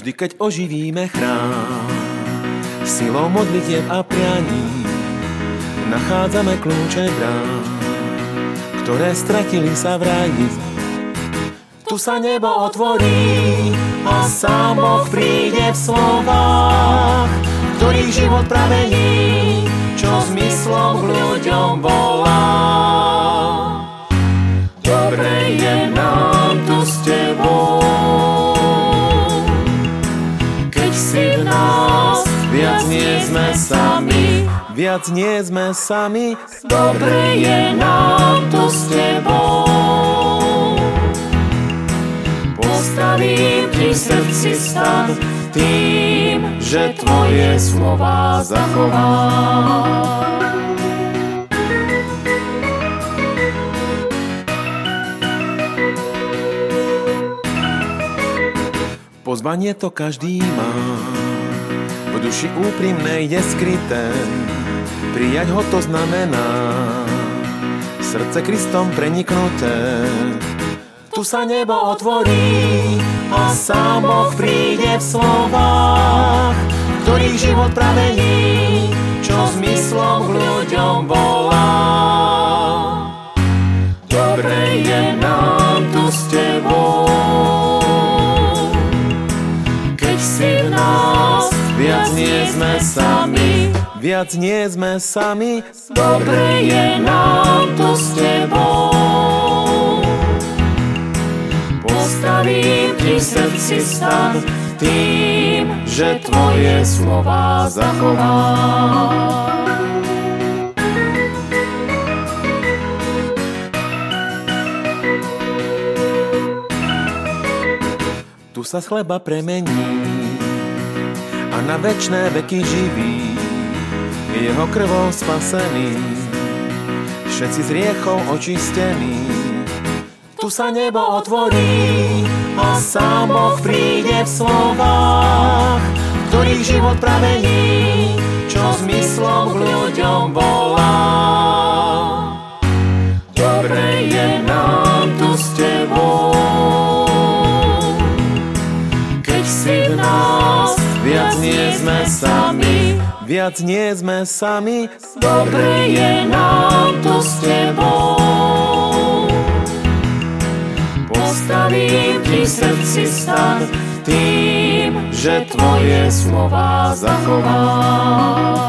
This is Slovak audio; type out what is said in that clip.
Vždy, keď oživíme chrám, silou modlitieb a prianí, nachádzame kľúče brán, ktoré stratili sa v raji. Tu sa nebo otvorí a sám Boh príde v slovách, ktorých život pramení, sami, viac nie sme sami. Dobre je nám tu s tebou. Postavím ti srdci stan tým, že tvoje slova zachovám. Pozvanie to každý má, v duši úprimnej je skryté, prijať ho to znamená, srdce Kristom preniknuté. Tu sa nebo otvorí a sám Boh príde v slovách, ktorých život pramení, čo zmyslom sami, viac nie sme sami. Dobre je nám tu s tebou. Postavím ti srdci stan tým, že tvoje slova zachovám. Tu sa z chleba premení na večné veky živý, jeho krvou spasený, všetci z riechov očistení. Tu sa nebo otvorí a sám Boh príde v slovách, ktorých život pramení, čo zmyslom k ľuďom volá. Viac nie sme sami. Dobre je nám tu s tebou. Postavím ti srdci stan tým, že tvoje slova zachovám.